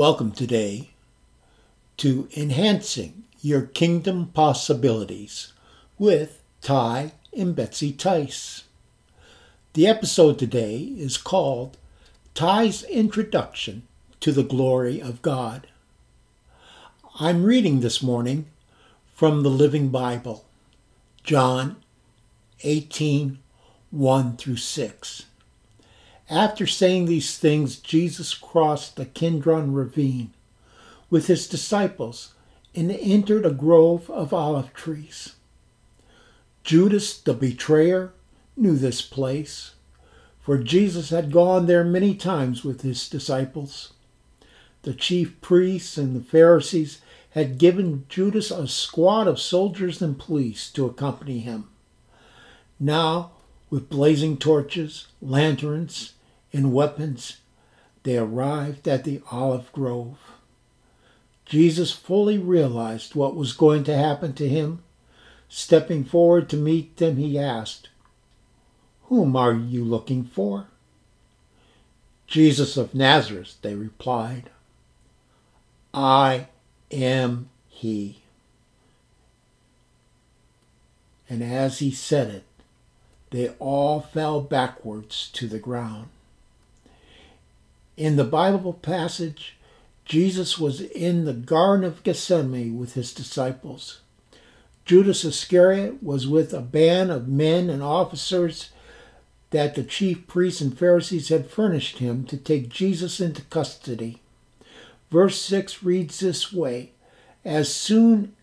Welcome today to Enhancing Your Kingdom Possibilities with Ty and Betsy Tice. The episode today is called Ty's Introduction to the Glory of God. I'm reading this morning from the Living Bible, John 18 1 through 6. After saying these things, Jesus crossed the Kidron ravine with his disciples and entered a grove of olive trees. Judas the betrayer knew this place, for Jesus had gone there many times with his disciples. The chief priests and the Pharisees had given Judas a squad of soldiers and police to accompany him. Now, with blazing torches, lanterns, and weapons, they arrived at the olive grove. Jesus fully realized what was going to happen to him. Stepping forward to meet them, he asked, Whom are you looking for? Jesus of Nazareth, they replied. I am he. And as he said it, they all fell backwards to the ground. In the Bible passage, Jesus was in the Garden of Gethsemane with his disciples. Judas Iscariot was with a band of men and officers that the chief priests and Pharisees had furnished him to take Jesus into custody. Verse 6 reads this way As soon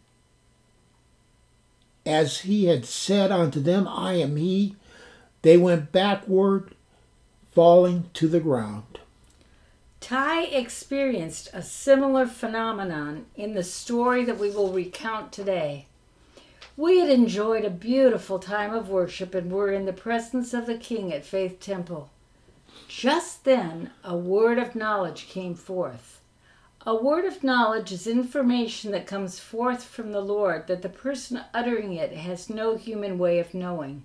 as he had said unto them, I am he, they went backward, falling to the ground. Ty experienced a similar phenomenon in the story that we will recount today. We had enjoyed a beautiful time of worship and were in the presence of the King at Faith Temple. Just then, a word of knowledge came forth. A word of knowledge is information that comes forth from the Lord that the person uttering it has no human way of knowing.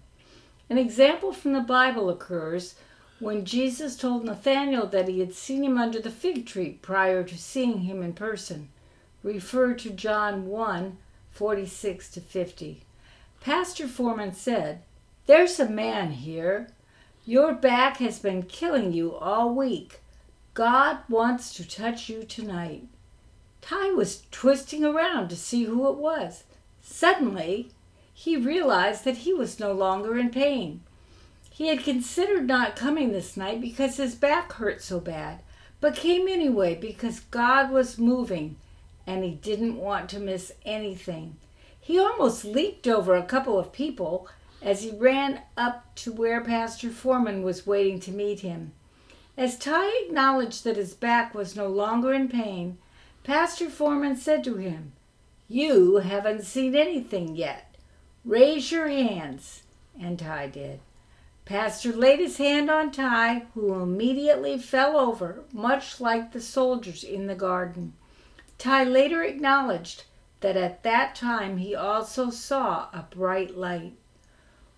An example from the Bible occurs when Jesus told Nathanael that he had seen him under the fig tree prior to seeing him in person. Refer to John 1 46 to 50. Pastor Foreman said, There's a man here. Your back has been killing you all week. God wants to touch you tonight. Ty was twisting around to see who it was. Suddenly, he realized that he was no longer in pain. He had considered not coming this night because his back hurt so bad, but came anyway because God was moving and he didn't want to miss anything. He almost leaped over a couple of people as he ran up to where Pastor Foreman was waiting to meet him. As Ty acknowledged that his back was no longer in pain, Pastor Foreman said to him, You haven't seen anything yet. Raise your hands. And Ty did. Pastor laid his hand on Ty, who immediately fell over, much like the soldiers in the garden. Ty later acknowledged that at that time he also saw a bright light.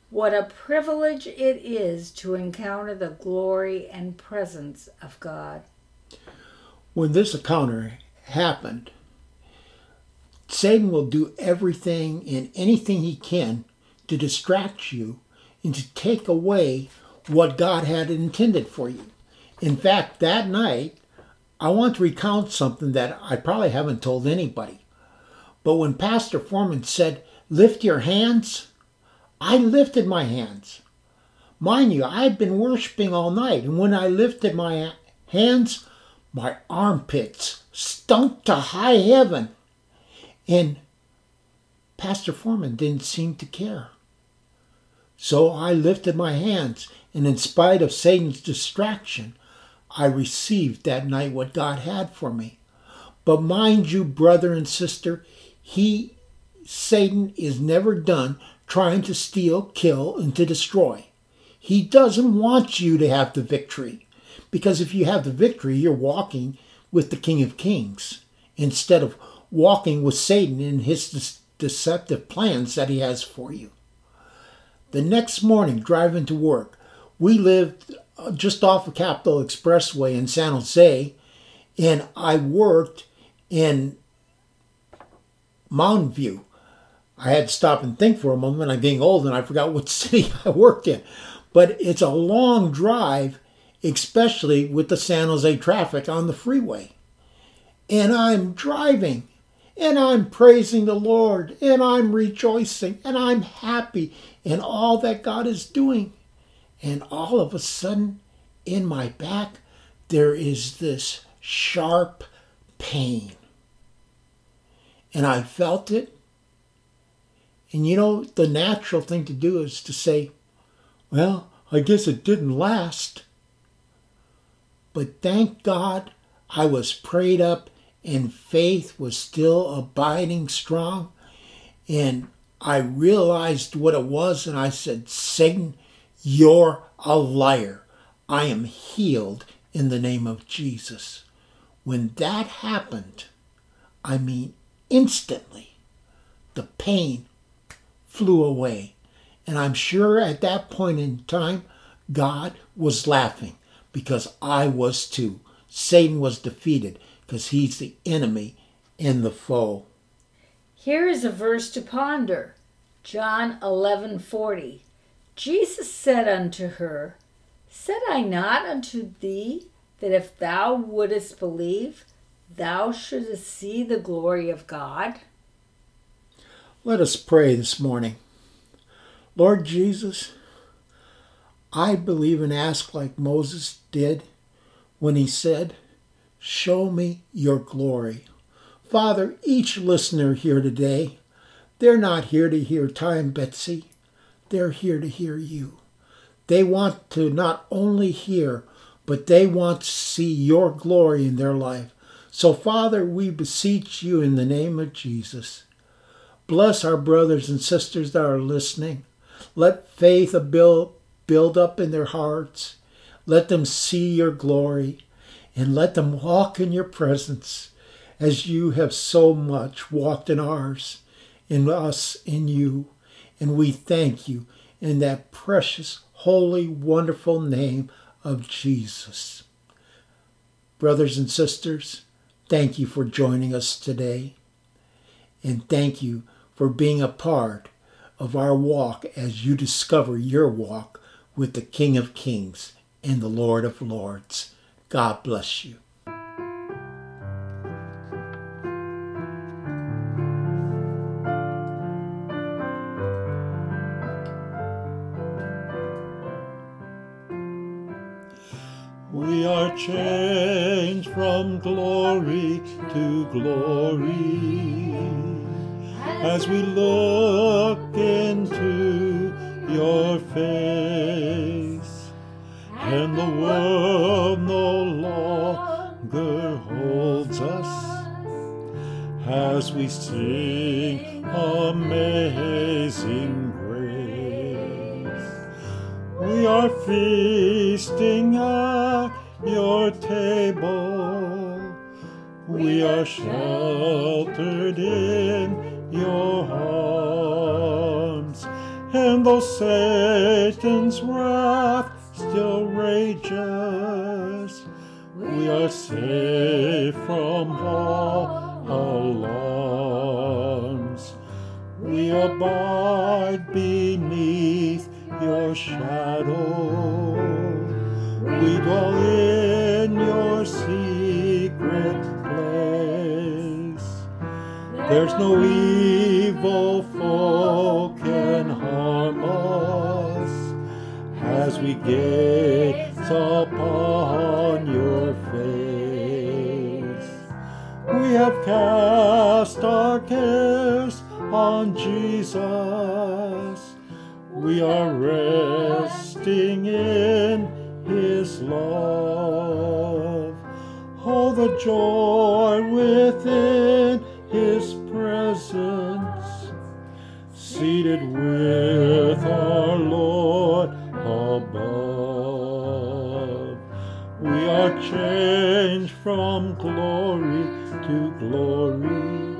What a privilege it is to encounter the glory and presence of God. When this encounter happened, Satan will do everything and anything he can to distract you and to take away what God had intended for you. In fact, that night, I want to recount something that I probably haven't told anybody. But when Pastor Foreman said, Lift your hands, I lifted my hands. Mind you, I had been worshiping all night, and when I lifted my hands, my armpits stunk to high heaven. And Pastor Foreman didn't seem to care. So I lifted my hands, and in spite of Satan's distraction, I received that night what God had for me. But mind you, brother and sister, he, Satan, is never done trying to steal, kill, and to destroy. He doesn't want you to have the victory. Because if you have the victory, you're walking with the King of Kings instead of walking with Satan in his deceptive plans that he has for you. The next morning, driving to work, we lived uh, just off of Capitol Expressway in San Jose, And I worked in Mountain View. I had to stop and think for a moment. I'm getting old and I forgot what city I worked in. But it's a long drive, especially with the San Jose traffic on the freeway. And I'm driving and I'm praising the Lord and I'm rejoicing and I'm happy in all that God is doing. And all of a sudden, in my back, there is this sharp pain. And I felt it. And you know, the natural thing to do is to say, well, I guess it didn't last. But thank God I was prayed up and faith was still abiding strong. And I realized what it was, and I said, Satan, you're a liar. I am healed in the name of Jesus. When that happened, I mean, instantly, the pain flew away. And I'm sure at that point in time, God was laughing because I was too. Satan was defeated because he's the enemy and the foe. Here is a verse to ponder. John 11:40. Jesus said unto her, Said I not unto thee that if thou wouldest believe, thou shouldest see the glory of God? Let us pray this morning. Lord Jesus, I believe and ask like Moses did when he said, Show me your glory. Father, each listener here today, they're not here to hear Ty and, Betsy. They're here to hear you. They want to not only hear, but they want to see your glory in their life. So, Father, we beseech you in the name of Jesus. Bless our brothers and sisters that are listening. Let faith build, build up in their hearts. Let them see your glory and let them walk in your presence as you have so much walked in ours, in us, in you. And we thank you in that precious, holy, wonderful name of Jesus. Brothers and sisters, thank you for joining us today. And thank you for being a part of our walk as you discover your walk with the King of Kings and the Lord of Lords. God bless you. We are changed from glory to glory as we look into your face and the world longer holds us as we sing amazing grace. We are feasting at your table. We are sheltered in your arms. And though Satan's wrath still rages. We are safe from all alarms. We abide beneath your shadow. We dwell in your secret place. There's no evil foe can harm us as we gaze upon have cast our cares on Jesus. We are resting in his love. Oh, the joy within his presence, seated with our Lord above. We are changed from glory to glory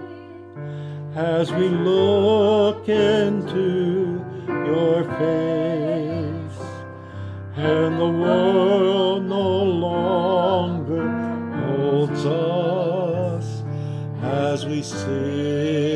as we look into your face and the world no longer holds us as we sing.